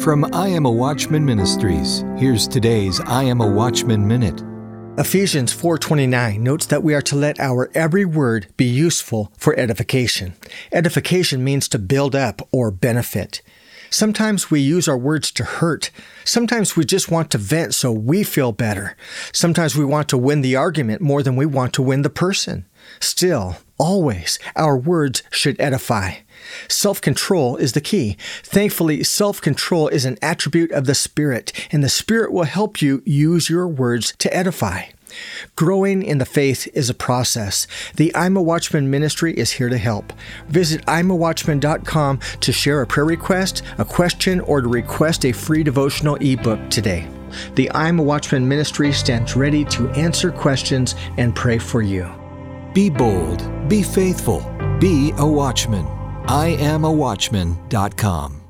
From I Am a Watchman Ministries, here's today's I Am a Watchman Minute. Ephesians 4:29 notes that we are to let our every word be useful for edification. Edification means to build up or benefit. Sometimes we use our words to hurt. Sometimes we just want to vent so we feel better. Sometimes we want to win the argument more than we want to win the person. Still, always, our words should edify. Self control is the key. Thankfully, self control is an attribute of the Spirit, and the Spirit will help you use your words to edify. Growing in the faith is a process. The I'm a Watchman ministry is here to help. Visit I'mAWatchman.com to share a prayer request, a question, or to request a free devotional ebook today. The I'm a Watchman ministry stands ready to answer questions and pray for you. Be bold, be faithful, be a watchman. I'mAWatchman.com.